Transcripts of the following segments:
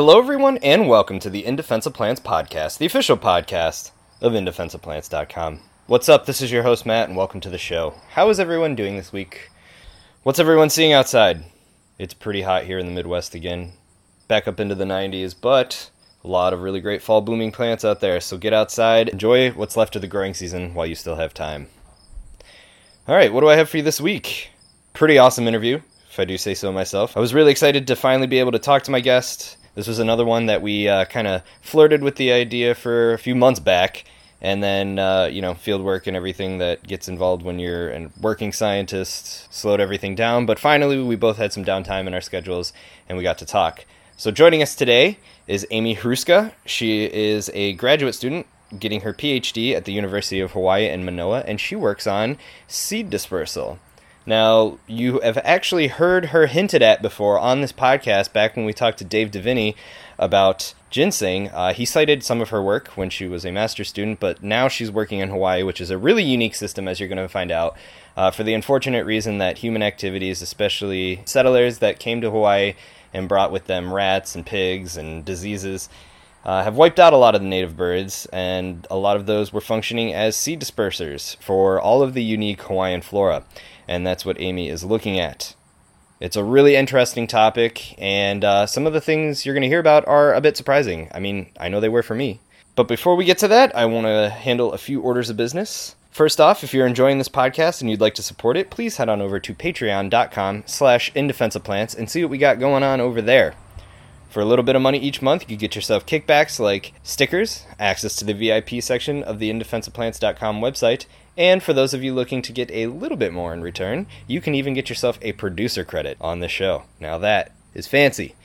Hello, everyone, and welcome to the In Defense of Plants podcast, the official podcast of InDefenseOfPlants.com. What's up? This is your host, Matt, and welcome to the show. How is everyone doing this week? What's everyone seeing outside? It's pretty hot here in the Midwest again, back up into the 90s, but a lot of really great fall blooming plants out there. So get outside, enjoy what's left of the growing season while you still have time. All right, what do I have for you this week? Pretty awesome interview, if I do say so myself. I was really excited to finally be able to talk to my guest. This was another one that we uh, kind of flirted with the idea for a few months back. And then, uh, you know, field work and everything that gets involved when you're a working scientist slowed everything down. But finally, we both had some downtime in our schedules and we got to talk. So joining us today is Amy Hruska. She is a graduate student getting her PhD at the University of Hawaii in Manoa, and she works on seed dispersal. Now, you have actually heard her hinted at before on this podcast back when we talked to Dave Deviney about ginseng. Uh, he cited some of her work when she was a master's student, but now she's working in Hawaii, which is a really unique system, as you're going to find out, uh, for the unfortunate reason that human activities, especially settlers that came to Hawaii, and brought with them rats and pigs and diseases, uh, have wiped out a lot of the native birds, and a lot of those were functioning as seed dispersers for all of the unique Hawaiian flora. And that's what Amy is looking at. It's a really interesting topic, and uh, some of the things you're going to hear about are a bit surprising. I mean, I know they were for me. But before we get to that, I want to handle a few orders of business. First off, if you're enjoying this podcast and you'd like to support it, please head on over to patreon.com slash indefenseofplants and see what we got going on over there. For a little bit of money each month, you get yourself kickbacks like stickers, access to the VIP section of the indefenseofplants.com website, and for those of you looking to get a little bit more in return, you can even get yourself a producer credit on the show. Now that is fancy.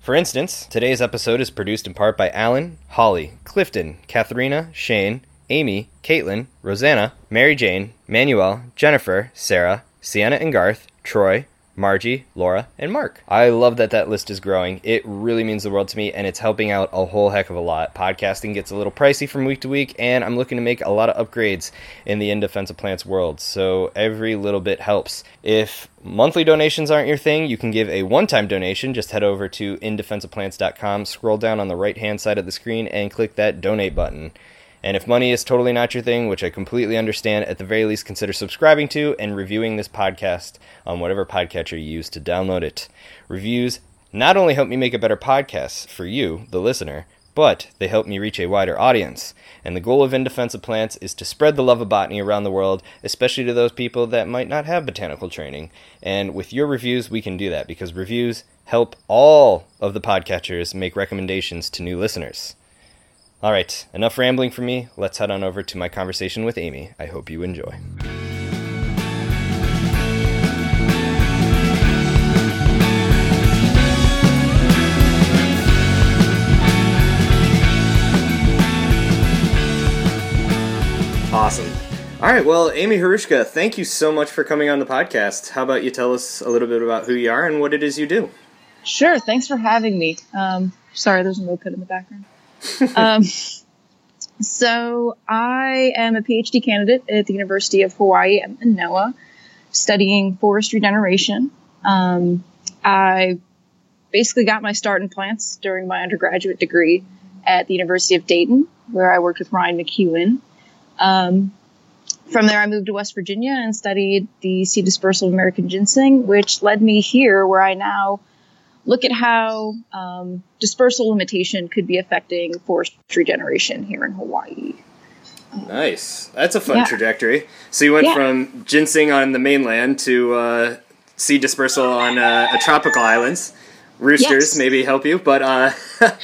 For instance, today's episode is produced in part by Allan, Holly, Clifton, Katherina, Shane, Amy, Caitlin, Rosanna, Mary Jane, Manuel, Jennifer, Sarah, Sienna and Garth, Troy, Margie, Laura, and Mark. I love that that list is growing. It really means the world to me, and it's helping out a whole heck of a lot. Podcasting gets a little pricey from week to week, and I'm looking to make a lot of upgrades in the In Defense of Plants world, so every little bit helps. If monthly donations aren't your thing, you can give a one time donation. Just head over to indefenseofplants.com, scroll down on the right hand side of the screen, and click that donate button. And if money is totally not your thing, which I completely understand, at the very least consider subscribing to and reviewing this podcast on whatever podcatcher you use to download it. Reviews not only help me make a better podcast for you, the listener, but they help me reach a wider audience. And the goal of In Defense of Plants is to spread the love of botany around the world, especially to those people that might not have botanical training. And with your reviews, we can do that because reviews help all of the podcatchers make recommendations to new listeners. All right, enough rambling from me. Let's head on over to my conversation with Amy. I hope you enjoy. Awesome. All right, well, Amy Hruska, thank you so much for coming on the podcast. How about you tell us a little bit about who you are and what it is you do? Sure, thanks for having me. Um, sorry, there's a moped in the background. Um, so I am a PhD candidate at the University of Hawaii at Manoa, studying forest regeneration. Um, I basically got my start in plants during my undergraduate degree at the University of Dayton, where I worked with Ryan McEwan. Um, from there, I moved to West Virginia and studied the seed dispersal of American ginseng, which led me here, where I now look at how um, dispersal limitation could be affecting forest regeneration here in Hawaii. Nice. That's a fun yeah. trajectory. So you went yeah. from ginseng on the mainland to uh, seed dispersal on uh, tropical islands. Roosters yes. maybe help you, but uh,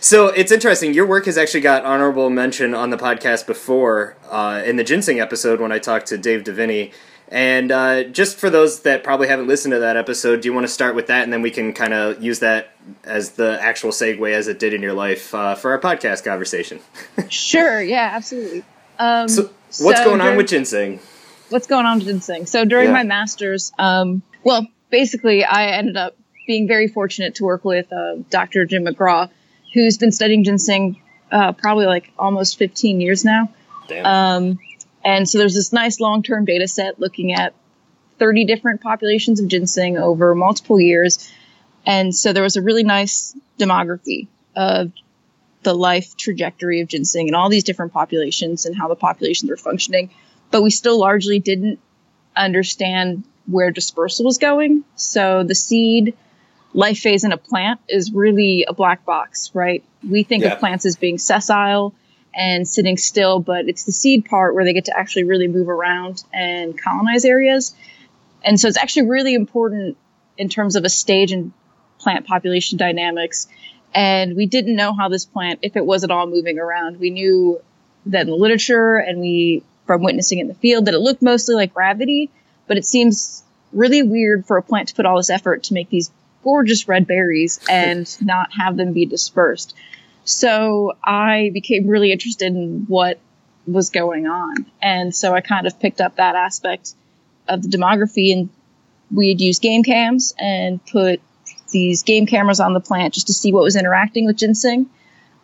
so it's interesting. Your work has actually got honorable mention on the podcast before uh, in the ginseng episode when I talked to Dave Deviney and uh, just for those that probably haven't listened to that episode, do you want to start with that, and then we can kind of use that as the actual segue as it did in your life uh, for our podcast conversation? sure. Yeah. Absolutely. Um, so, what's so going during, on with ginseng? What's going on with ginseng? So during yeah. my master's, um, well, basically, I ended up being very fortunate to work with uh, Dr. Jim McGraw, who's been studying ginseng uh, probably like almost 15 years now. Damn. Um, and so there's this nice long term data set looking at 30 different populations of ginseng over multiple years. And so there was a really nice demography of the life trajectory of ginseng and all these different populations and how the populations are functioning, but we still largely didn't understand where dispersal was going. So the seed life phase in a plant is really a black box, right? We think yeah. of plants as being sessile and sitting still, but it's the seed part where they get to actually really move around and colonize areas. And so it's actually really important in terms of a stage in plant population dynamics. And we didn't know how this plant, if it was at all moving around, we knew that in the literature and we from witnessing in the field that it looked mostly like gravity, but it seems really weird for a plant to put all this effort to make these gorgeous red berries and not have them be dispersed. So I became really interested in what was going on. And so I kind of picked up that aspect of the demography and we had used game cams and put these game cameras on the plant just to see what was interacting with ginseng.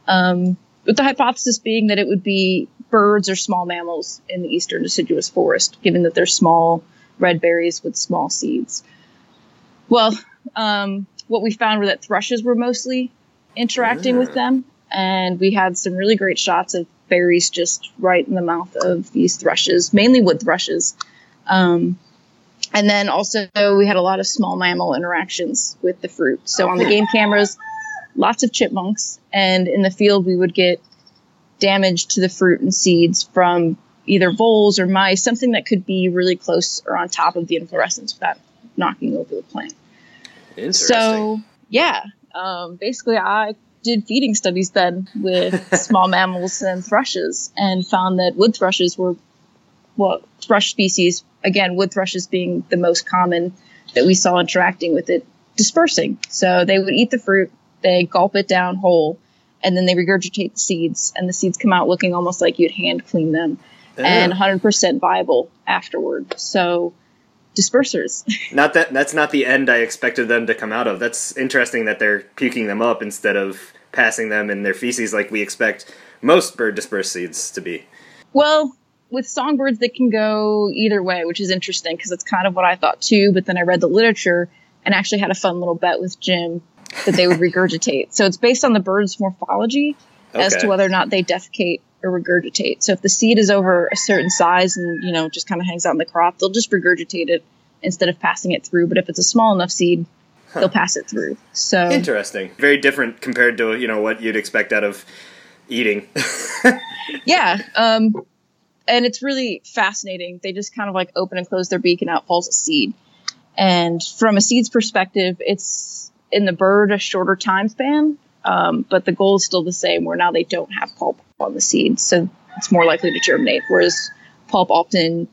Um, with the hypothesis being that it would be birds or small mammals in the eastern deciduous forest, given that they're small red berries with small seeds. Well, um, what we found were that thrushes were mostly interacting with them, and we had some really great shots of berries just right in the mouth of these thrushes, mainly wood thrushes. Um, and then also we had a lot of small mammal interactions with the fruit. So on the game cameras, lots of chipmunks, and in the field we would get damage to the fruit and seeds from either voles or mice, something that could be really close or on top of the inflorescence without knocking over the plant. Interesting. So yeah, um, basically I did feeding studies then with small mammals and thrushes and found that wood thrushes were well thrush species again wood thrushes being the most common that we saw interacting with it dispersing. So they would eat the fruit they gulp it down whole and then they regurgitate the seeds and the seeds come out looking almost like you'd hand clean them and 100% viable afterward. So dispersers. not that that's not the end I expected them to come out of. That's interesting that they're puking them up instead of passing them in their feces like we expect most bird dispersed seeds to be. Well, with songbirds that can go either way, which is interesting because it's kind of what I thought too, but then I read the literature and actually had a fun little bet with Jim that they would regurgitate. So it's based on the bird's morphology okay. as to whether or not they defecate or regurgitate. So if the seed is over a certain size and you know just kind of hangs out in the crop, they'll just regurgitate it instead of passing it through. But if it's a small enough seed, huh. they'll pass it through. So interesting, very different compared to you know what you'd expect out of eating. yeah, um, and it's really fascinating. They just kind of like open and close their beak, and out falls a seed. And from a seed's perspective, it's in the bird a shorter time span, um, but the goal is still the same. Where now they don't have pulp on the seed, so it's more likely to germinate. Whereas pulp often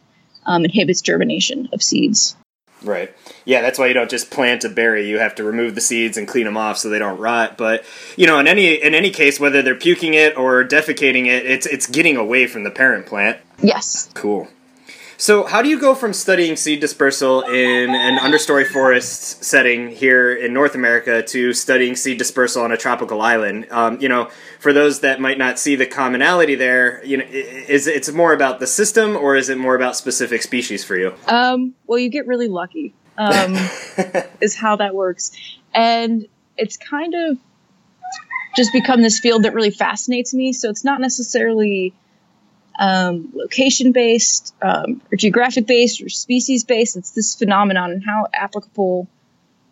um, inhibits germination of seeds. Right. Yeah, that's why you don't just plant a berry. You have to remove the seeds and clean them off so they don't rot. But you know, in any in any case, whether they're puking it or defecating it, it's it's getting away from the parent plant. Yes. Cool. So, how do you go from studying seed dispersal in an understory forest setting here in North America to studying seed dispersal on a tropical island? Um, you know, for those that might not see the commonality there, you know, is it's more about the system or is it more about specific species for you? Um, well, you get really lucky. Um, is how that works, and it's kind of just become this field that really fascinates me. So it's not necessarily um, location based um, or geographic based or species based. It's this phenomenon and how applicable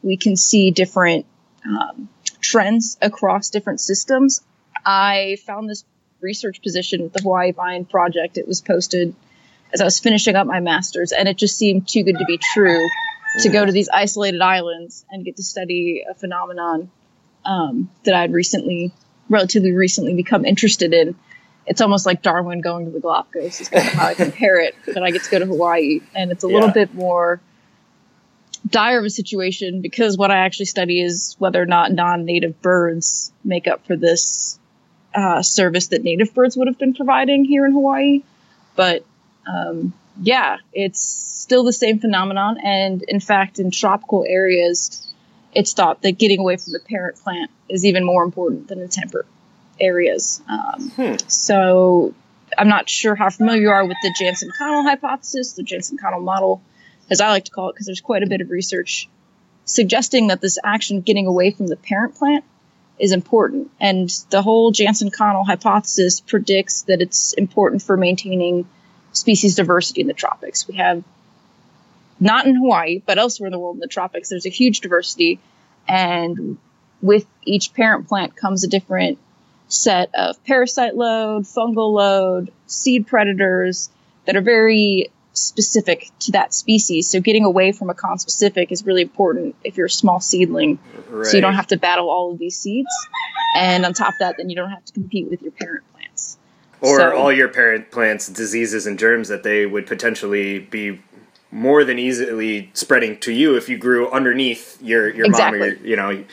we can see different um, trends across different systems. I found this research position with the Hawaii Vine Project. It was posted as I was finishing up my master's, and it just seemed too good to be true to go to these isolated islands and get to study a phenomenon um, that I'd recently, relatively recently, become interested in it's almost like Darwin going to the Galapagos is kind of how I compare it. But I get to go to Hawaii, and it's a yeah. little bit more dire of a situation because what I actually study is whether or not non-native birds make up for this uh, service that native birds would have been providing here in Hawaii. But um, yeah, it's still the same phenomenon, and in fact, in tropical areas, it's thought that getting away from the parent plant is even more important than in temperate areas. Um, hmm. So I'm not sure how familiar you are with the Janzen Connell hypothesis, the Janzen Connell model, as I like to call it, because there's quite a bit of research suggesting that this action of getting away from the parent plant is important. And the whole Janzen Connell hypothesis predicts that it's important for maintaining species diversity in the tropics. We have, not in Hawaii, but elsewhere in the world in the tropics, there's a huge diversity. And with each parent plant comes a different set of parasite load, fungal load, seed predators that are very specific to that species. So getting away from a conspecific is really important if you're a small seedling. Right. So you don't have to battle all of these seeds. And on top of that, then you don't have to compete with your parent plants. Or so, all your parent plants' diseases and germs that they would potentially be more than easily spreading to you if you grew underneath your, your exactly. mom or your, you know,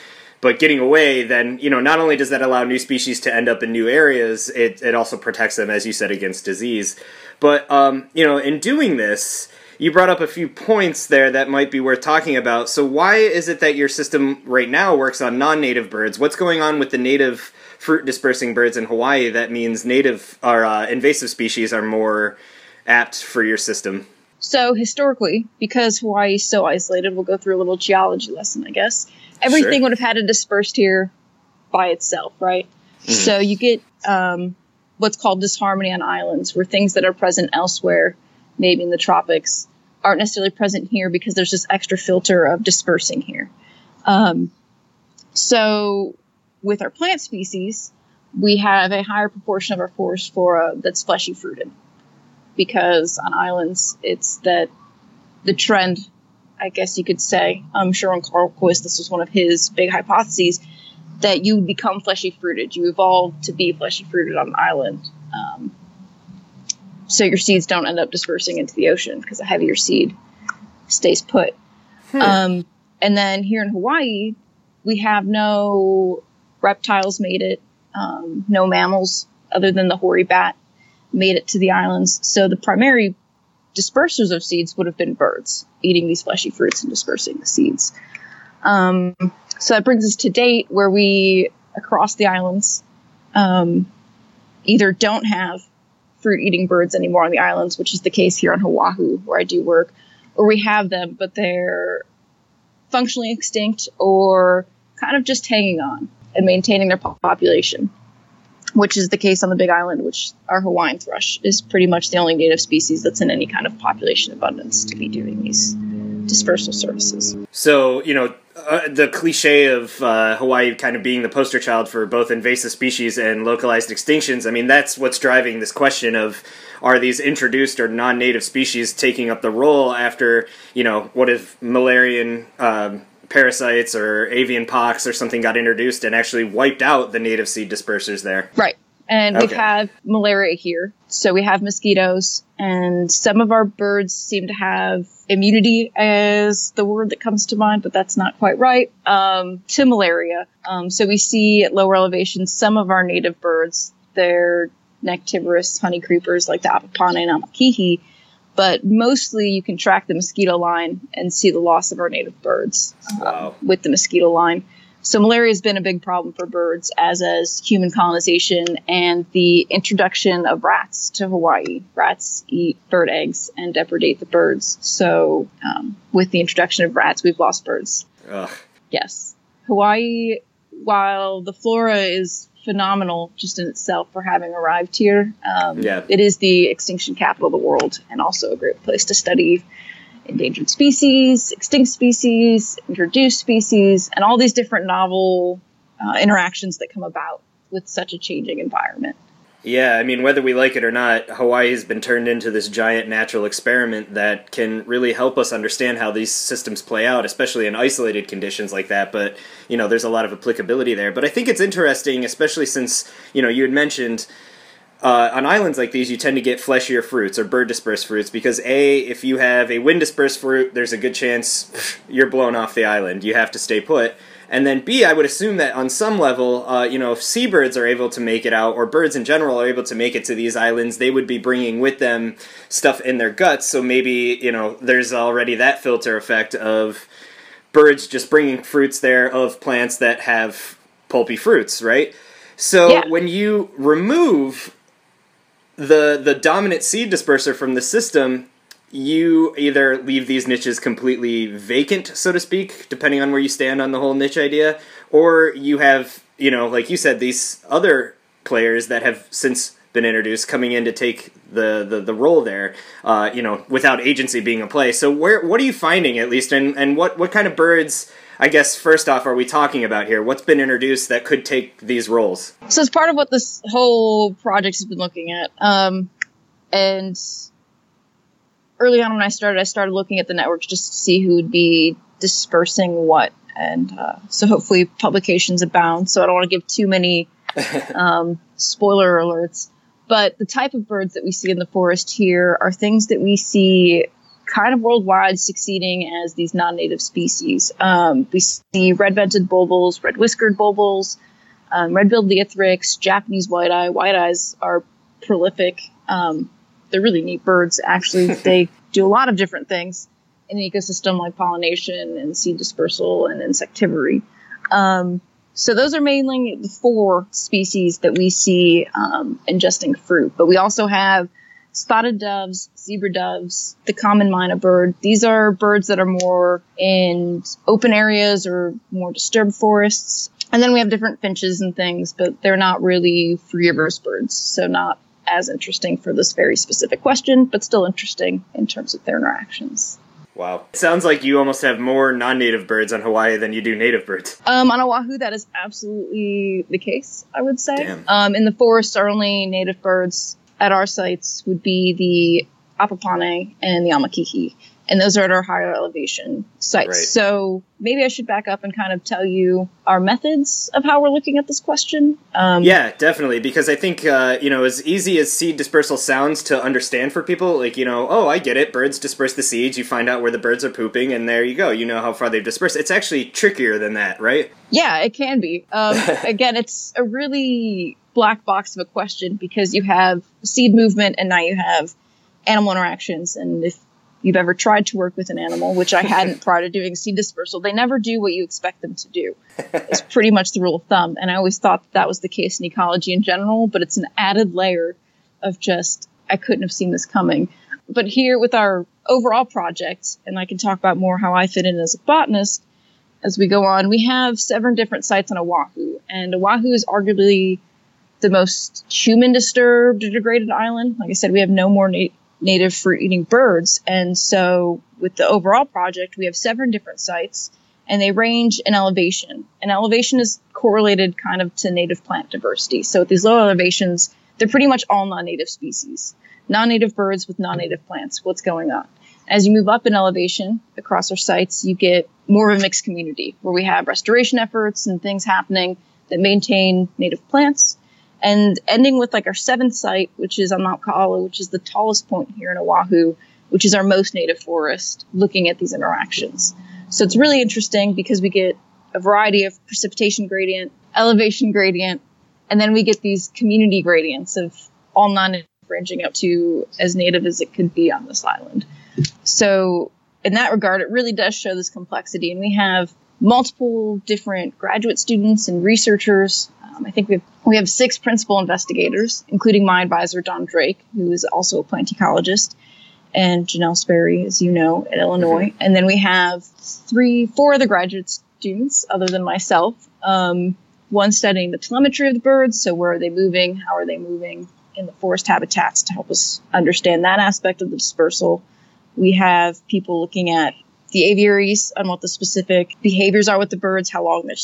but getting away, then you know, not only does that allow new species to end up in new areas, it it also protects them, as you said, against disease. But um, you know, in doing this, you brought up a few points there that might be worth talking about. So why is it that your system right now works on non-native birds? What's going on with the native fruit dispersing birds in Hawaii that means native or uh, invasive species are more apt for your system? So historically, because Hawaii is so isolated, we'll go through a little geology lesson, I guess everything sure. would have had to dispersed here by itself, right? Mm-hmm. So you get um, what's called disharmony on islands, where things that are present elsewhere, maybe in the tropics, aren't necessarily present here because there's this extra filter of dispersing here. Um, so with our plant species, we have a higher proportion of our forest flora that's fleshy fruited because on islands it's that the trend I guess you could say, I'm sure on Carlquist, this was one of his big hypotheses, that you become fleshy fruited. You evolve to be fleshy fruited on an island. Um, so your seeds don't end up dispersing into the ocean because a heavier seed stays put. Hmm. Um, and then here in Hawaii, we have no reptiles made it, um, no mammals other than the hoary bat made it to the islands. So the primary dispersers of seeds would have been birds eating these fleshy fruits and dispersing the seeds. Um, so that brings us to date where we, across the islands, um, either don't have fruit eating birds anymore on the islands, which is the case here on Oahu, where I do work, or we have them, but they're functionally extinct or kind of just hanging on and maintaining their population which is the case on the Big Island, which our Hawaiian thrush is pretty much the only native species that's in any kind of population abundance to be doing these dispersal services. So, you know, uh, the cliche of uh, Hawaii kind of being the poster child for both invasive species and localized extinctions, I mean, that's what's driving this question of are these introduced or non native species taking up the role after, you know, what if Malarian. Um, parasites or avian pox or something got introduced and actually wiped out the native seed dispersers there. Right. And okay. we have malaria here. So we have mosquitoes, and some of our birds seem to have immunity, as the word that comes to mind, but that's not quite right, um, to malaria. Um, so we see at lower elevations some of our native birds, they're nectivorous honey creepers like the apapane and amakihi, but mostly you can track the mosquito line and see the loss of our native birds um, with the mosquito line. So malaria has been a big problem for birds, as as human colonization and the introduction of rats to Hawaii. Rats eat bird eggs and depredate the birds. So um, with the introduction of rats, we've lost birds. Ugh. Yes, Hawaii, while the flora is phenomenal just in itself for having arrived here. Um, yeah. It is the extinction capital of the world and also a great place to study endangered species, extinct species, introduced species, and all these different novel uh, interactions that come about with such a changing environment. Yeah, I mean, whether we like it or not, Hawaii has been turned into this giant natural experiment that can really help us understand how these systems play out, especially in isolated conditions like that. But, you know, there's a lot of applicability there. But I think it's interesting, especially since, you know, you had mentioned uh, on islands like these, you tend to get fleshier fruits or bird dispersed fruits because A, if you have a wind dispersed fruit, there's a good chance you're blown off the island. You have to stay put. And then B, I would assume that on some level, uh, you know, if seabirds are able to make it out, or birds in general are able to make it to these islands, they would be bringing with them stuff in their guts. So maybe, you know, there's already that filter effect of birds just bringing fruits there of plants that have pulpy fruits, right? So yeah. when you remove the the dominant seed disperser from the system, you either leave these niches completely vacant, so to speak, depending on where you stand on the whole niche idea, or you have you know, like you said, these other players that have since been introduced coming in to take the the, the role there, uh, you know, without agency being a play. So where what are you finding at least, and and what what kind of birds? I guess first off, are we talking about here? What's been introduced that could take these roles? So it's part of what this whole project has been looking at. Um, and early on when I started, I started looking at the networks just to see who would be dispersing what. And uh, so hopefully publications abound. So I don't want to give too many um, spoiler alerts. But the type of birds that we see in the forest here are things that we see kind of worldwide succeeding as these non-native species. Um, we see red-vented bulbuls, red-whiskered bulbuls, um, red-billed leiothrix, Japanese white-eye. White-eyes are prolific. Um, they're really neat birds. Actually, they do a lot of different things in an ecosystem like pollination and seed dispersal and insectivory. Um, so those are mainly the four species that we see um, ingesting fruit. But we also have spotted doves, zebra doves, the common myna bird. These are birds that are more in open areas or more disturbed forests. And then we have different finches and things, but they're not really frugivorous birds, so not as interesting for this very specific question, but still interesting in terms of their interactions. Wow. It sounds like you almost have more non native birds on Hawaii than you do native birds. Um, on Oahu, that is absolutely the case, I would say. Um, in the forests, our only native birds at our sites would be the Apapane and the Amakihi. And those are at our higher elevation sites. Right. So maybe I should back up and kind of tell you our methods of how we're looking at this question. Um, yeah, definitely. Because I think, uh, you know, as easy as seed dispersal sounds to understand for people, like, you know, oh, I get it. Birds disperse the seeds. You find out where the birds are pooping, and there you go. You know how far they've dispersed. It's actually trickier than that, right? Yeah, it can be. Um, again, it's a really black box of a question because you have seed movement and now you have animal interactions. And if you've ever tried to work with an animal, which I hadn't prior to doing seed dispersal, they never do what you expect them to do. It's pretty much the rule of thumb. And I always thought that, that was the case in ecology in general, but it's an added layer of just, I couldn't have seen this coming. But here with our overall project, and I can talk about more how I fit in as a botanist as we go on, we have seven different sites on Oahu. And Oahu is arguably the most human disturbed or degraded island. Like I said, we have no more na- native fruit eating birds. And so with the overall project, we have seven different sites and they range in elevation. And elevation is correlated kind of to native plant diversity. So at these low elevations, they're pretty much all non-native species, non-native birds with non-native plants. What's going on? As you move up in elevation across our sites, you get more of a mixed community where we have restoration efforts and things happening that maintain native plants and ending with like our seventh site, which is on Mount Kaala, which is the tallest point here in Oahu, which is our most native forest, looking at these interactions. So it's really interesting because we get a variety of precipitation gradient, elevation gradient, and then we get these community gradients of all non ranging up to as native as it could be on this island. So in that regard, it really does show this complexity, and we have multiple different graduate students and researchers um, I think we have, we have six principal investigators, including my advisor, Don Drake, who is also a plant ecologist, and Jinelle Sperry, as you know, at Illinois. Mm-hmm. And then we have three, four other graduate students, other than myself. Um, one studying the telemetry of the birds, so where are they moving, how are they moving in the forest habitats to help us understand that aspect of the dispersal. We have people looking at the aviaries on what the specific behaviors are with the birds, how long the,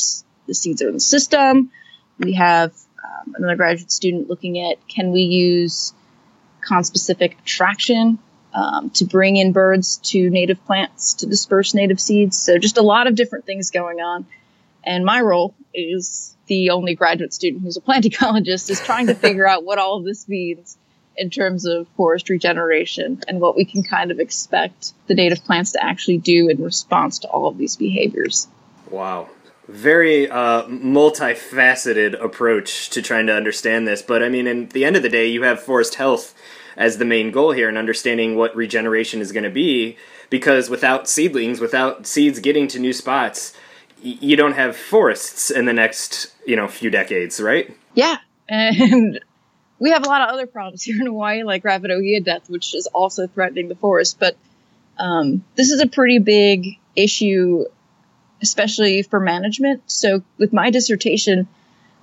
the seeds are in the system, we have um, another graduate student looking at can we use conspecific attraction um, to bring in birds to native plants to disperse native seeds. So just a lot of different things going on. And my role is the only graduate student who's a plant ecologist is trying to figure out what all of this means in terms of forest regeneration and what we can kind of expect the native plants to actually do in response to all of these behaviors. Wow very uh, multifaceted approach to trying to understand this. But I mean, at the end of the day, you have forest health as the main goal here and understanding what regeneration is going to be. Because without seedlings, without seeds getting to new spots, y- you don't have forests in the next you know few decades, right? Yeah, and we have a lot of other problems here in Hawaii, like rapid ohia death, which is also threatening the forest. But um, this is a pretty big issue especially for management. So with my dissertation,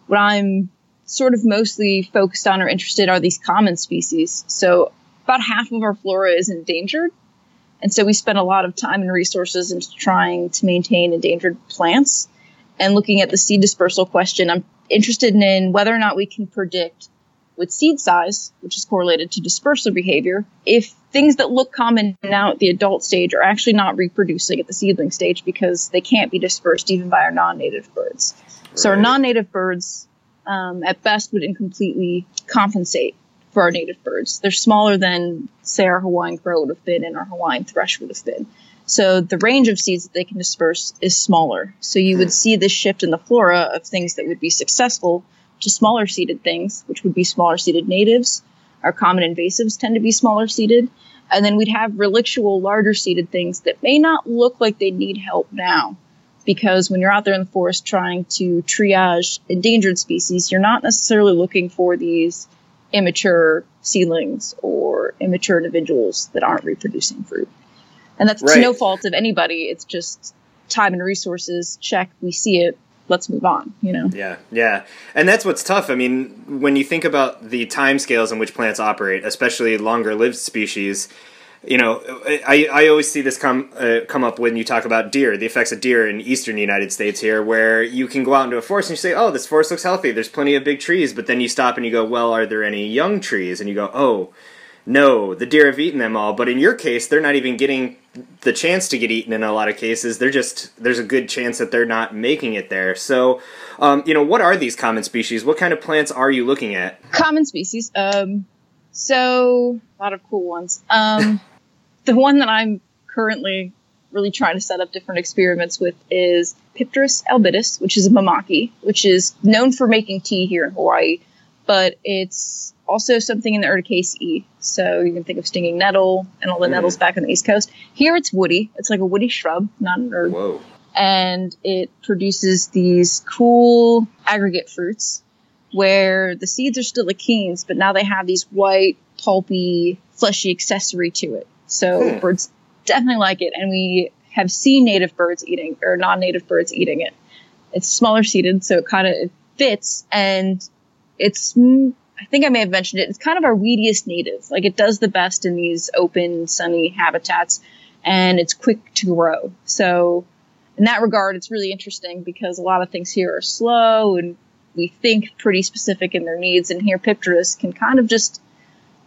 what I'm sort of mostly focused on or interested are these common species. So about half of our flora is endangered. And so we spend a lot of time and resources into trying to maintain endangered plants and looking at the seed dispersal question. I'm interested in whether or not we can predict with seed size, which is correlated to dispersal behavior, if things that look common now at the adult stage are actually not reproducing at the seedling stage because they can't be dispersed even by our non-native birds. Right. So our non-native birds, um, at best, would incompletely compensate for our native birds. They're smaller than, say, our Hawaiian crow would have been and our Hawaiian thrush would have been. So the range of seeds that they can disperse is smaller. So you would see this shift in the flora of things that would be successful to smaller seeded things, which would be smaller seeded natives. Our common invasives tend to be smaller seeded. And then we'd have relictual, larger seeded things that may not look like they need help now. Because when you're out there in the forest trying to triage endangered species, you're not necessarily looking for these immature seedlings or immature individuals that aren't reproducing fruit. And that's right. no fault of anybody. It's just time and resources. Check, we see it let's move on you know? Yeah yeah. And that's what's tough. I mean when you think about the time scales in which plants operate especially longer lived species you know i, I always see this come uh, come up when you talk about deer the effects of deer in eastern united states here where you can go out into a forest and you say oh this forest looks healthy. There's plenty of big trees. But then you stop and you go well are there any young trees? And you go oh no, the deer have eaten them all. But in your case, they're not even getting the chance to get eaten in a lot of cases. They're just, there's a good chance that they're not making it there. So, um, you know, what are these common species? What kind of plants are you looking at? Common species. Um, so, a lot of cool ones. Um, the one that I'm currently really trying to set up different experiments with is Pipturus albidus, which is a mamaki, which is known for making tea here in Hawaii, but it's also something in the Urticaceae. So you can think of stinging nettle and all the mm. nettles back on the East Coast. Here it's woody. It's like a woody shrub, not an herb. Whoa. And it produces these cool aggregate fruits where the seeds are still achenes, but now they have these white, pulpy, fleshy accessory to it. So hmm. birds definitely like it. And we have seen native birds eating or non-native birds eating it. It's smaller seeded, so it kind of fits and it's I think I may have mentioned it. It's kind of our weediest native. Like it does the best in these open, sunny habitats, and it's quick to grow. So, in that regard, it's really interesting because a lot of things here are slow and we think pretty specific in their needs. And here, Pipturus can kind of just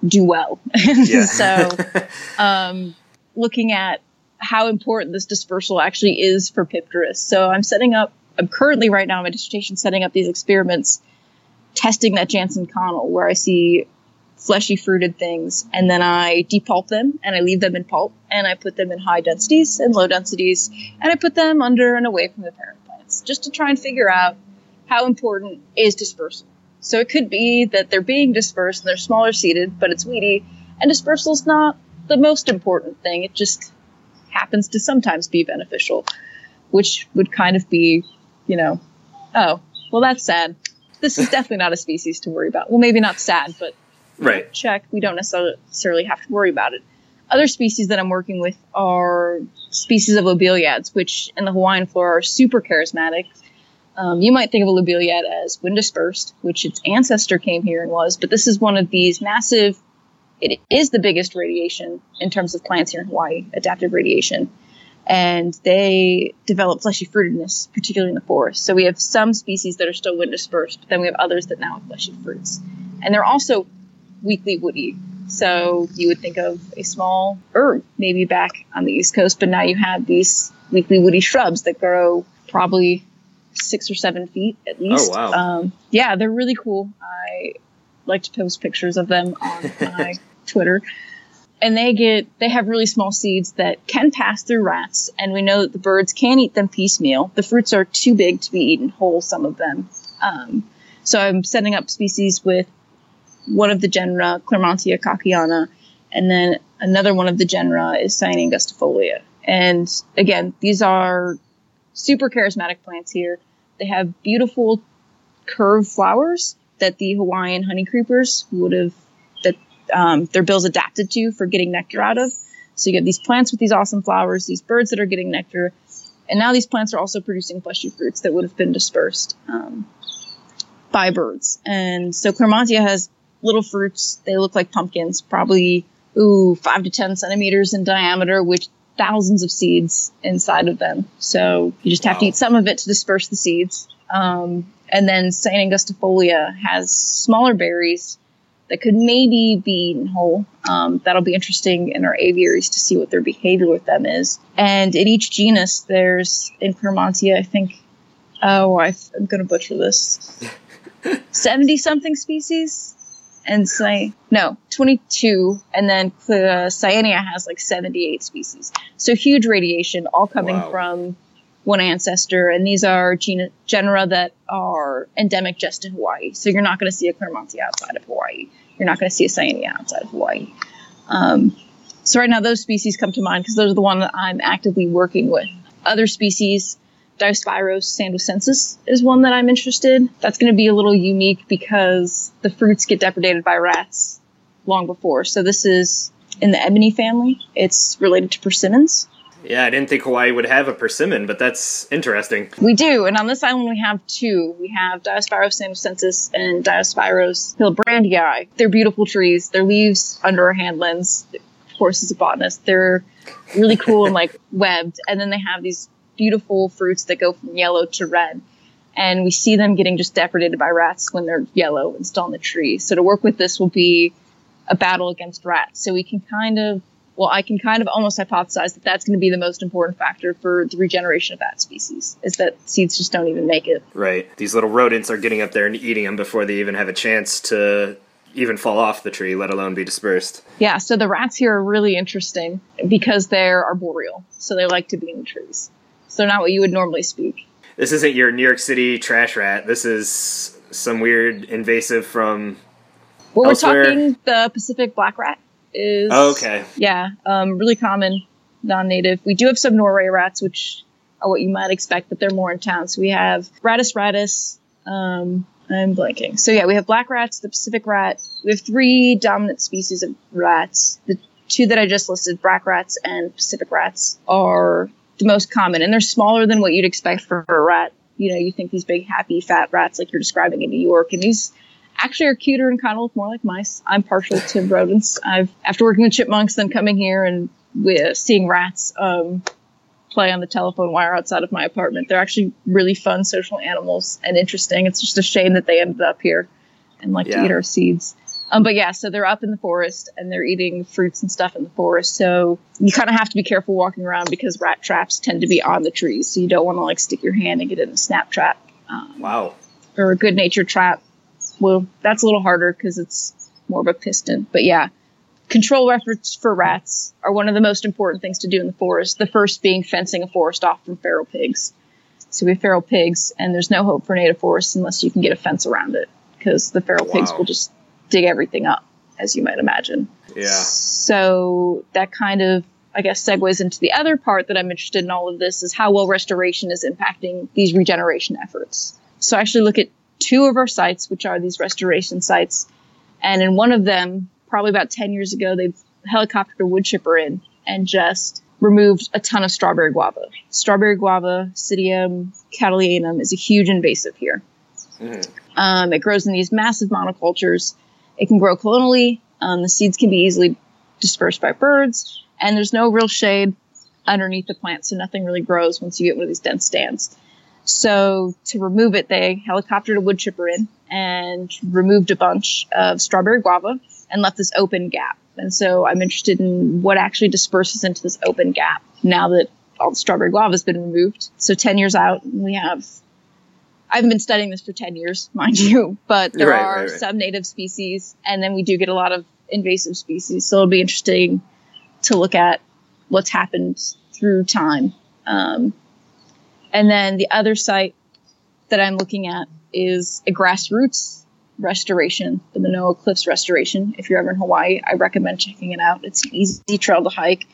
do well. so, um, looking at how important this dispersal actually is for Pipturus. So, I'm setting up. I'm currently right now in my dissertation setting up these experiments testing that Janzen Connell where I see fleshy fruited things and then I depulp them and I leave them in pulp and I put them in high densities and low densities and I put them under and away from the parent plants just to try and figure out how important is dispersal. So it could be that they're being dispersed and they're smaller seeded, but it's weedy and dispersal is not the most important thing. It just happens to sometimes be beneficial, which would kind of be, you know, oh, well, that's sad this is definitely not a species to worry about. Well, maybe not sad, but right. check. We don't necessarily have to worry about it. Other species that I'm working with are species of lobeliads, which in the Hawaiian flora are super charismatic. Um, you might think of a lobeliad as wind dispersed, which its ancestor came here and was, but this is one of these massive. It is the biggest radiation in terms of plants here in Hawaii, adaptive radiation and they develop fleshy fruitedness, particularly in the forest. So we have some species that are still wind dispersed, but then we have others that now have fleshy fruits. And they're also weakly woody. So you would think of a small herb maybe back on the East Coast, but now you have these weakly woody shrubs that grow probably six or seven feet at least. Oh, wow. Um, yeah, they're really cool. I like to post pictures of them on my Twitter and they get they have really small seeds that can pass through rats and we know that the birds can eat them piecemeal. The fruits are too big to be eaten whole some of them. Um, so i'm setting up species with one of the genera clermontia kakeana and then another one of the genera is cyanea angustifolia. And again these are super charismatic plants here. They have beautiful curved flowers that the hawaiian honey creepers would have um, their bills adapted to for getting nectar out of. So you get these plants with these awesome flowers, these birds that are getting nectar, and now these plants are also producing fleshy fruits that would have been dispersed. Um, by birds. And so Clermontia has little fruits. They look like pumpkins, probably ooh five to ten centimeters in diameter, with thousands of seeds inside of them. So you just have wow. to eat some of it to disperse the seeds. Um, and then Cyanea angustifolia has smaller berries that could maybe be eaten whole. Um, that'll be interesting in our aviaries to see what their behavior with them is. And in each genus, there's in Clermontia, I think, oh, I, am going to butcher this, 70 something species. And say no, 22, and then uh, Cyanea has like 78 species. So huge radiation, all coming wow. from one ancestor, and these are gen- genera that are endemic just to Hawaii. So you're not going to see a Clermontia outside of Hawaii. You're not going to see a Cyanea outside of Hawaii. Um, so right now, those species come to mind because those are the ones that I'm actively working with. Other species, Diospyros sandwicensis is one that I'm interested. That's going to be a little unique because the fruits get depredated by rats long before. So this is in the ebony family. It's related to persimmons. Yeah, I didn't think Hawaii would have a persimmon, but that's interesting. We do, and on this island we have two. We have Diospyros sandwicensis and Diospyros hillebrandii. They're beautiful trees. Their leaves under our hand lens. Of course, as a botanist, they're really cool and like webbed. And then they have these beautiful fruits that go from yellow to red. And we see them getting just depredated by rats when they're yellow and still on the tree. So to work with this will be a battle against rats. So we can kind of well, I can kind of almost hypothesize that that's going to be the most important factor for the regeneration of that species is that seeds just don't even make it. Right. These little rodents are getting up there and eating them before they even have a chance to even fall off the tree, let alone be dispersed. Yeah, so the rats here are really interesting because they're arboreal. So they like to be in the trees. So they're not what you would normally speak. This isn't your New York City trash rat. This is some weird invasive from well, elsewhere. we're talking the Pacific black rat is oh, okay. Yeah, um, really common, non-native. We do have some Norway rats, which are what you might expect, but they're more in town. So we have Rattus rattus. Um, I'm blanking. So yeah, we have black rats, the Pacific rat. We have three dominant species of rats. The two that I just listed, black rats and Pacific rats, are the most common, and they're smaller than what you'd expect for a rat. You know, you think these big, happy, fat rats like you're describing in New York, and these actually are cuter and kind of look more like mice. I'm partial to rodents. I've after working with chipmunks, then coming here and with seeing rats um, play on the telephone wire outside of my apartment. They're actually really fun social animals and interesting. It's just a shame that they ended up here and like yeah. to eat our seeds. Um, but yeah, so they're up in the forest and they're eating fruits and stuff in the forest. So you kind of have to be careful walking around because rat traps tend to be on the trees. So you don't want to like stick your hand and get in a snap trap. Um, wow. Or a good natured trap well, that's a little harder because it's more of a piston. But yeah, control efforts for rats are one of the most important things to do in the forest. The first being fencing a forest off from feral pigs. So we have feral pigs, and there's no hope for native forests unless you can get a fence around it because the feral wow. pigs will just dig everything up, as you might imagine. Yeah. So that kind of I guess segues into the other part that I'm interested in all of this is how well restoration is impacting these regeneration efforts. So I actually look at two of our sites, which are these restoration sites. And in one of them, probably about 10 years ago, they helicoptered a wood chipper in and just removed a ton of strawberry guava. Strawberry guava, Psidium cattleyanum, is a huge invasive here. Mm-hmm. Um, it grows in these massive monocultures. It can grow colonially. Um, the seeds can be easily dispersed by birds, and there's no real shade underneath the plant, so nothing really grows once you get one of these dense stands. So to remove it, they helicoptered a wood chipper in and removed a bunch of strawberry guava and left this open gap. And so I'm interested in what actually disperses into this open gap now that all the strawberry guava has been removed. So 10 years out, we have. I haven't been studying this for 10 years, mind you, but there right, are right, right. some native species, and then we do get a lot of invasive species. So it'll be interesting to look at what's happened through time. Um, and then the other site that I'm looking at is a grassroots restoration, the Manoa Cliffs restoration. If you're ever in Hawaii, I recommend checking it out. It's an easy trail to hike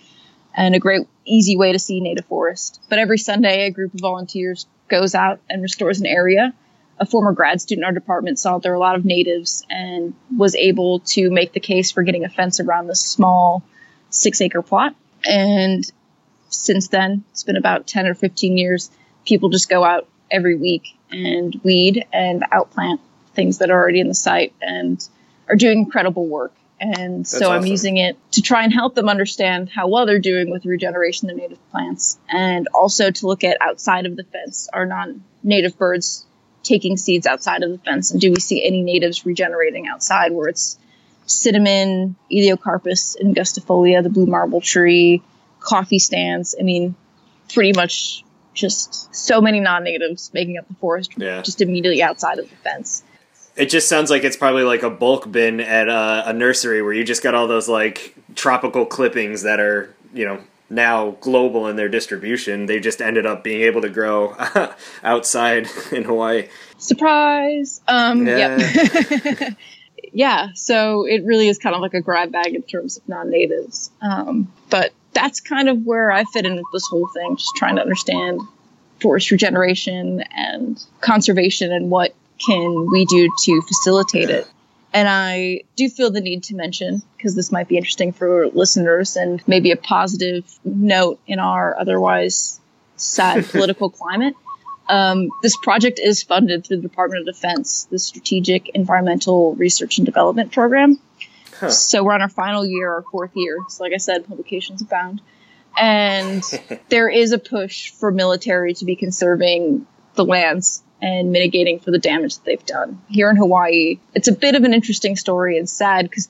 and a great, easy way to see native forest. But every Sunday, a group of volunteers goes out and restores an area. A former grad student in our department saw there were a lot of natives and was able to make the case for getting a fence around this small six acre plot. And since then, it's been about 10 or 15 years people just go out every week and weed and outplant things that are already in the site and are doing incredible work. And That's so I'm awesome. using it to try and help them understand how well they're doing with regeneration of native plants and also to look at outside of the fence, are non native birds taking seeds outside of the fence? And do we see any natives regenerating outside where it's cinnamon, Elaeocarpus, angustifolia, the blue marble tree, coffee stands? I mean, pretty much just so many non natives making up the forest Yeah. just immediately outside of the fence. It just sounds like it's probably like a bulk bin at a, a nursery where you just got all those like tropical clippings that are, you know, now global in their distribution. They just ended up being able to grow outside in Hawaii. Surprise! Um, Yeah. yeah. yeah, so it really is kind of like a grab bag in terms of non natives. Um, but that's kind of where I fit in with this whole thing, just trying to understand forest regeneration and conservation and what can we do to facilitate it. And I do feel the need to mention, because this might be interesting for listeners and maybe a positive note in our otherwise sad political climate. Um, this project is funded through the Department of Defense, the Strategic Environmental Research and Development Program. Huh. So we're on our final year, our fourth year. So, like I said, publications abound. And there is a push for military to be conserving the lands and mitigating for the damage that they've done. Here in Hawaii, it's a bit of an interesting story and sad because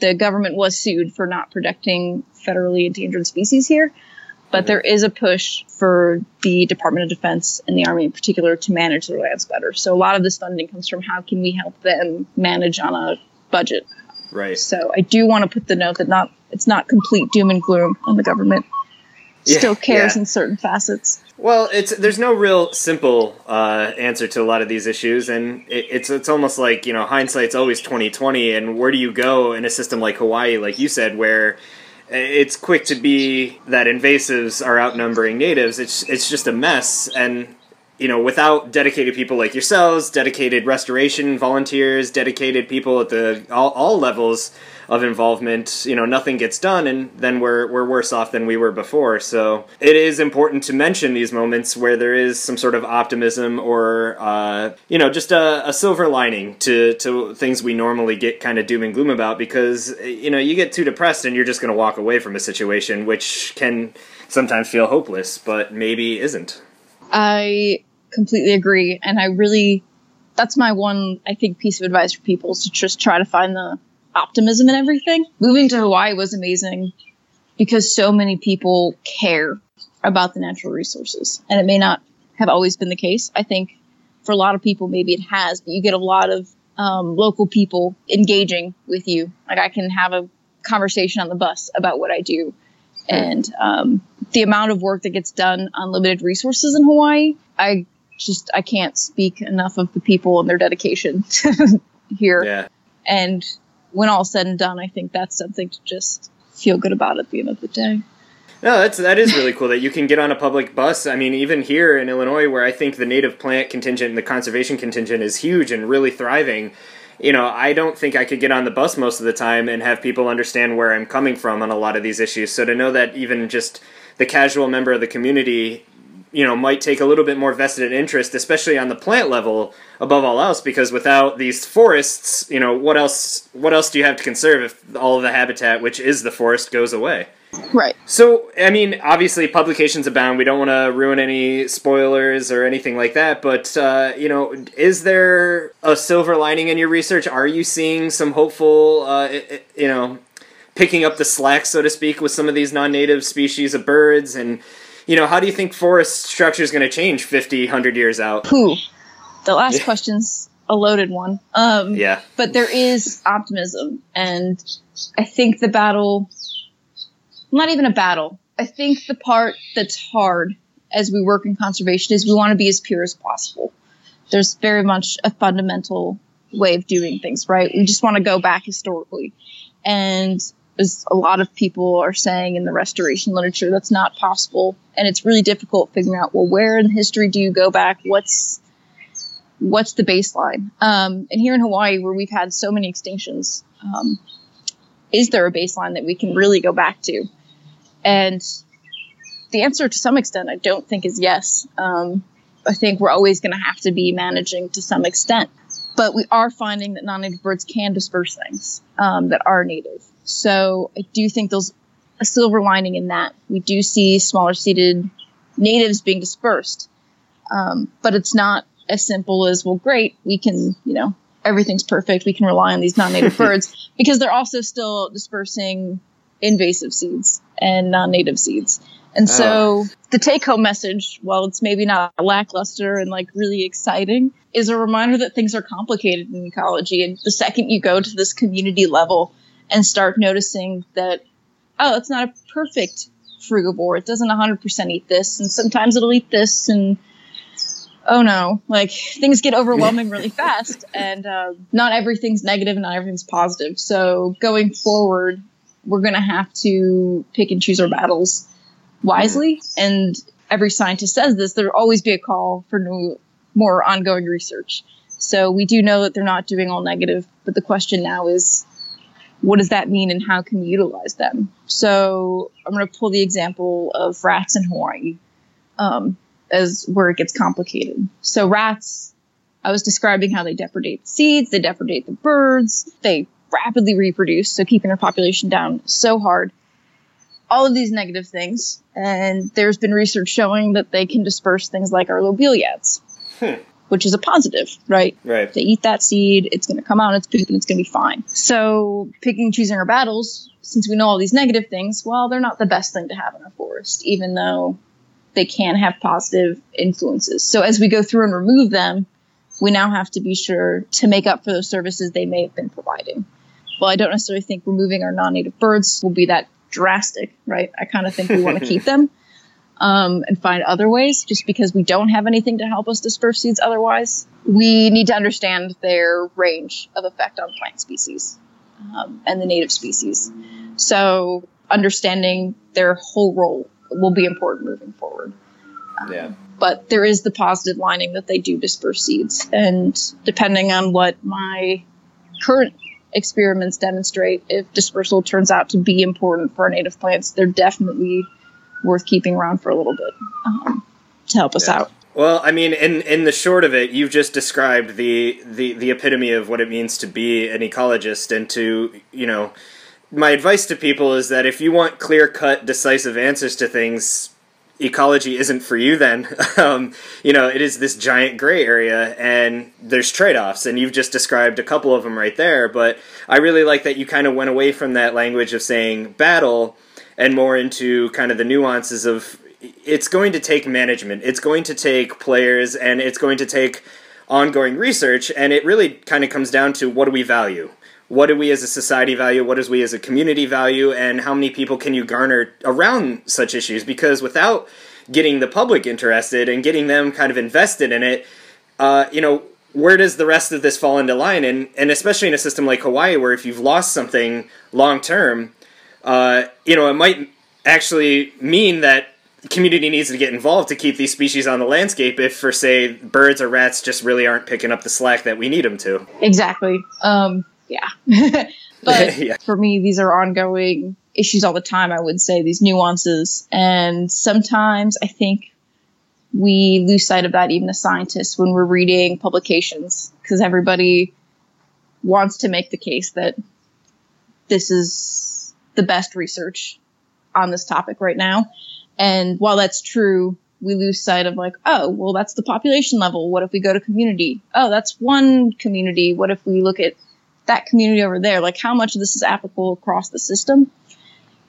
the government was sued for not protecting federally endangered species here. But mm-hmm. there is a push for the Department of Defense and the Army in particular to manage their lands better. So a lot of this funding comes from how can we help them manage on a budget. Right. So I do want to put the note that not it's not complete doom and gloom, and the government Yeah, still cares yeah. in certain facets. Well, it's there's no real simple uh, answer to a lot of these issues, and it, it's it's almost like you know hindsight's always twenty twenty, and where do you go in a system like Hawaii, like you said, where it's quick to be that invasives are outnumbering natives. It's it's just a mess, and you know without dedicated people like yourselves, dedicated restoration volunteers, dedicated people at the all, all levels of involvement, you know nothing gets done, and then we're we're worse off than we were before. So it is important to mention these moments where there is some sort of optimism or uh, you know just a, a silver lining to to things we normally get kind of doom and gloom about because you know you get too depressed and you're just going to walk away from a situation which can sometimes feel hopeless, but maybe isn't. I completely agree, and I really that's my one I think piece of advice for people is to just try to find the optimism in everything. Moving to Hawaii was amazing because so many people care about the natural resources, and it may not have always been the case. I think for a lot of people, maybe it has, but you get a lot of um, local people engaging with you. Like I can have a conversation on the bus about what I do, and um, the amount of work that gets done on limited resources in Hawaii, I just I can't speak enough of the people and their dedication here. Yeah. And when all said and done, I think that's something to just feel good about at the end of the day. No, that's that is really cool that you can get on a public bus. I mean, even here in Illinois, where I think the native plant contingent and the conservation contingent is huge and really thriving. You know, I don't think I could get on the bus most of the time and have people understand where I'm coming from on a lot of these issues. So to know that even just the casual member of the community, you know, might take a little bit more vested interest, especially on the plant level, above all else, because without these forests, you know, what else? What else do you have to conserve if all of the habitat, which is the forest, goes away? Right. So, I mean, obviously, publications abound. We don't want to ruin any spoilers or anything like that. But, uh, you know, is there a silver lining in your research? Are you seeing some hopeful, uh, you know, picking up the slack, so to speak, with some of these non native species of birds? And, you know, how do you think forest structure is going to change 50, 100 years out? Who? The last question's a loaded one. Um, Yeah. but there is optimism and i think the battle not even a battle i think the part that's hard as we work in conservation is we want to be as pure as possible there's very much a fundamental way of doing things right we just want to go back historically and as a lot of people are saying in the restoration literature that's not possible and it's really difficult figuring out well where in history do you go back what's what's the baseline? Um, and here in Hawaii, where we've had so many extinctions, um, is there a baseline that we can really go back to? And the answer, to some extent, I don't think is yes. Um, I think we're always going to have to be managing to some extent. but we are finding that non-native birds can disperse things um, that are native. So I do think there's a silver lining in that. We do see smaller seeded natives being dispersed, um, but it's not as simple as well. Great, we can you know everything's perfect. We can rely on these non-native birds because they're also still dispersing invasive seeds and non-native seeds. And so oh. the take home message, while it's maybe not lackluster and like really exciting, is a reminder that things are complicated in ecology. And the second you go to this community level and start noticing that, oh, it's not a perfect frugivore, it doesn't 100% eat this, and sometimes it'll eat this, and oh no, like things get overwhelming really fast, and uh, not everything's negative, not everything's positive. So going forward, we're going to have to pick and choose our battles wisely. And every scientist says this, there'll always be a call for new, more ongoing research. So we do know that they're not doing all negative, but the question now is, what does that mean and how can we utilize them? So I'm going to pull the example of rats in Hawaii um, as where it gets complicated. So rats, I was describing how they depredate the seeds, they depredate the birds, they rapidly reproduce, so keeping their population down so hard all of these negative things. And there's been research showing that they can disperse things like our lobeliads, hmm. Which is a positive, right? Right. they eat that seed, it's going to come out, it's poop, and it's going to be fine. So picking and choosing our battles, since we know all these negative things, well, they're not the best thing to have in a forest, even though they can have positive influences. So as we go through and remove them, we now have to be sure to make up for those services they may have been providing. Well, I don't necessarily think removing our non native birds will be that drastic, right? I kind of think we want to keep them um, and find other ways just because we don't have anything to help us disperse seeds otherwise. We need to understand their range of effect on plant species um, and the native species. So, understanding their whole role will be important moving forward. Um, yeah. But there is the positive lining that they do disperse seeds. And depending on what my current experiments demonstrate if dispersal turns out to be important for our native plants, they're definitely worth keeping around for a little bit um, to help us yeah. out. Well, I mean, in in the short of it, you've just described the, the the epitome of what it means to be an ecologist, and to you know, my advice to people is that if you want clear cut, decisive answers to things, ecology isn't for you then um, you know it is this giant gray area and there's trade-offs and you've just described a couple of them right there but i really like that you kind of went away from that language of saying battle and more into kind of the nuances of it's going to take management it's going to take players and it's going to take ongoing research and it really kind of comes down to what do we value what do we as a society value, what does we as a community value, and how many people can you garner around such issues? Because without getting the public interested and getting them kind of invested in it, uh, you know, where does the rest of this fall into line? And and especially in a system like Hawaii, where if you've lost something long term, uh, you know, it might actually mean that community needs to get involved to keep these species on the landscape if for say birds or rats just really aren't picking up the slack that we need them to exactly um, yeah. but yeah. for me, these are ongoing issues all the time, I would say, these nuances. And sometimes I think we lose sight of that, even as scientists, when we're reading publications, because everybody wants to make the case that this is the best research on this topic right now. And while that's true, we lose sight of like, oh, well, that's the population level. What if we go to community? Oh, that's one community. What if we look at that community over there like how much of this is applicable across the system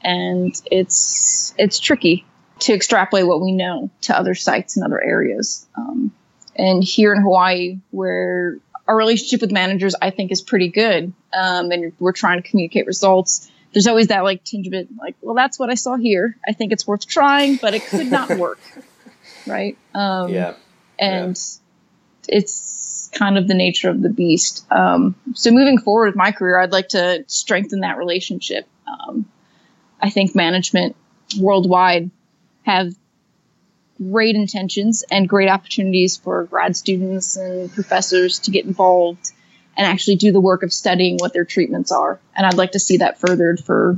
and it's it's tricky to extrapolate what we know to other sites and other areas um, and here in hawaii where our relationship with managers i think is pretty good um, and we're trying to communicate results there's always that like tinge of it like well that's what i saw here i think it's worth trying but it could not work right um, yeah and yeah. it's kind of the nature of the beast. Um, so moving forward with my career, I'd like to strengthen that relationship. Um, I think management worldwide have great intentions and great opportunities for grad students and professors to get involved and actually do the work of studying what their treatments are. And I'd like to see that furthered for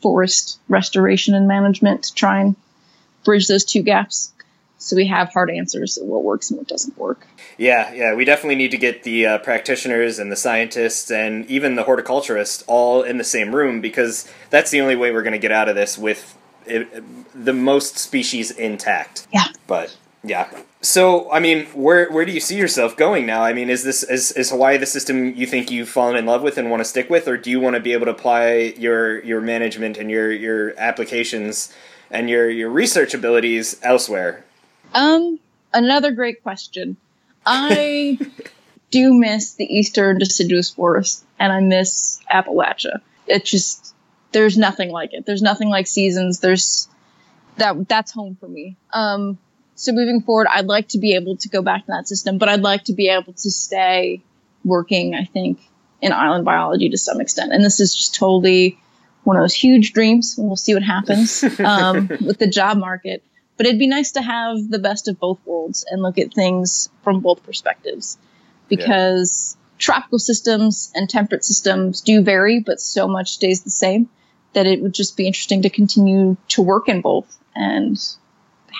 forest restoration and management to try and bridge those two gaps. so we have hard answers of what works and what doesn't work. Yeah, yeah, we definitely need to get the uh, practitioners and the scientists and even the horticulturists all in the same room because that's the only way we're going to get out of this with it, the most species intact. Yeah. But yeah. So, I mean, where where do you see yourself going now? I mean, is this is, is Hawaii the system you think you've fallen in love with and want to stick with, or do you want to be able to apply your your management and your your applications and your your research abilities elsewhere? Um, another great question. I do miss the eastern deciduous forest, and I miss Appalachia. It just there's nothing like it. There's nothing like seasons. There's that that's home for me. Um, so moving forward, I'd like to be able to go back to that system, but I'd like to be able to stay working. I think in island biology to some extent, and this is just totally one of those huge dreams. and We'll see what happens um, with the job market. But it'd be nice to have the best of both worlds and look at things from both perspectives because yeah. tropical systems and temperate systems do vary, but so much stays the same that it would just be interesting to continue to work in both and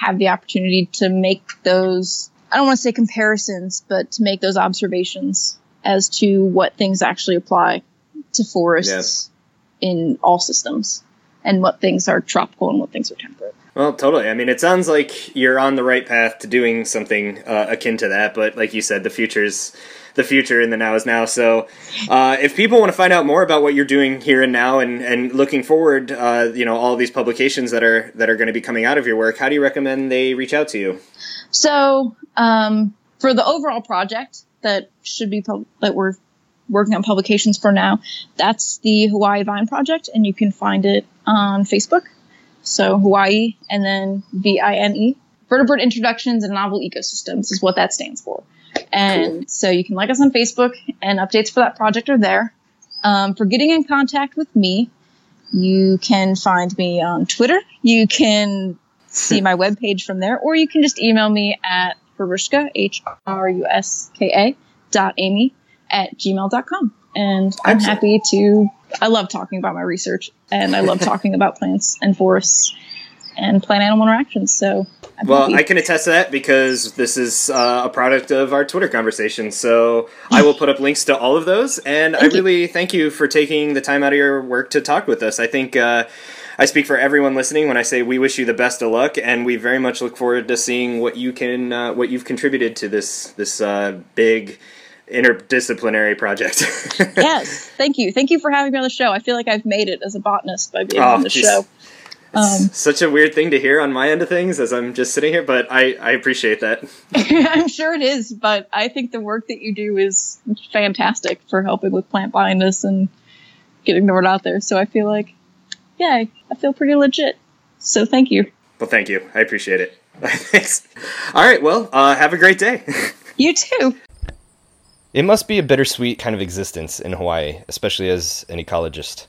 have the opportunity to make those, I don't want to say comparisons, but to make those observations as to what things actually apply to forests yes. in all systems and what things are tropical and what things are temperate. Well, totally. I mean, it sounds like you're on the right path to doing something uh, akin to that, but like you said, the future's the future and the now is now. So, uh, if people want to find out more about what you're doing here and now, and, and looking forward, uh, you know, all these publications that are that are going to be coming out of your work, how do you recommend they reach out to you? So, um, for the overall project that should be pub- that we're working on publications for now, that's the Hawaii Vine Project, and you can find it on Facebook. So Hawaii and then V I N E. Vertebrate Introductions and Novel Ecosystems is what that stands for. And cool. so you can like us on Facebook, and updates for that project are there. Um, for getting in contact with me, you can find me on Twitter. You can see my webpage from there, or you can just email me at Hruska, H R U S K A, dot Amy at gmail.com. And I'm happy to, I love talking about my research, and I love talking about plants and forests and plant animal interactions. So, well. I can attest to that because this is uh, a product of our Twitter conversation. So, I will put up links to all of those. And I really you. thank you for taking the time out of your work to talk with us. I think. Uh, I speak for everyone listening when I say we wish you the best of luck, and we very much look forward to seeing what you can, uh, what you've contributed to this this uh, big interdisciplinary project. yes, thank you, thank you for having me on the show. I feel like I've made it as a botanist by being oh, on the show. Um, such a weird thing to hear on my end of things as I'm just sitting here, but I, I appreciate that. I'm sure it is, but I think the work that you do is fantastic for helping with plant blindness and getting the word out there. So I feel like, yeah, I feel pretty legit. So thank you. Well, thank you. I appreciate it. Thanks. All right. Well, uh, have a great day. you too. It must be a bittersweet kind of existence in Hawaii, especially as an ecologist.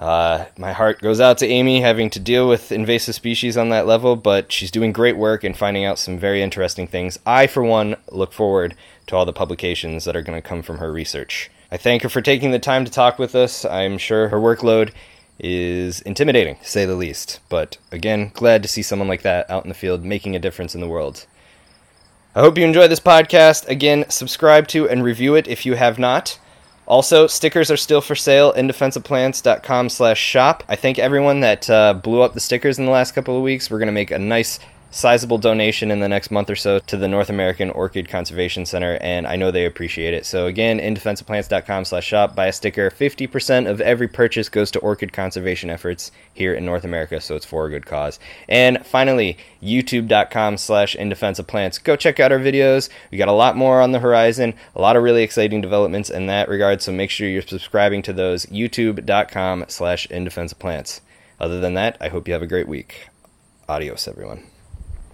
Uh, my heart goes out to Amy having to deal with invasive species on that level, but she's doing great work and finding out some very interesting things. I, for one, look forward to all the publications that are going to come from her research. I thank her for taking the time to talk with us. I'm sure her workload is intimidating, to say the least. But again, glad to see someone like that out in the field making a difference in the world. I hope you enjoy this podcast. Again, subscribe to and review it if you have not. Also, stickers are still for sale. indefenseofplants.com slash shop. I thank everyone that uh, blew up the stickers in the last couple of weeks. We're going to make a nice sizable donation in the next month or so to the North American Orchid Conservation Center, and I know they appreciate it. So again, indefenseofplants.com slash shop, buy a sticker. 50% of every purchase goes to orchid conservation efforts here in North America, so it's for a good cause. And finally, youtube.com slash indefenseofplants. Go check out our videos. We got a lot more on the horizon, a lot of really exciting developments in that regard, so make sure you're subscribing to those. youtube.com slash indefenseofplants. Other than that, I hope you have a great week. Adios, everyone.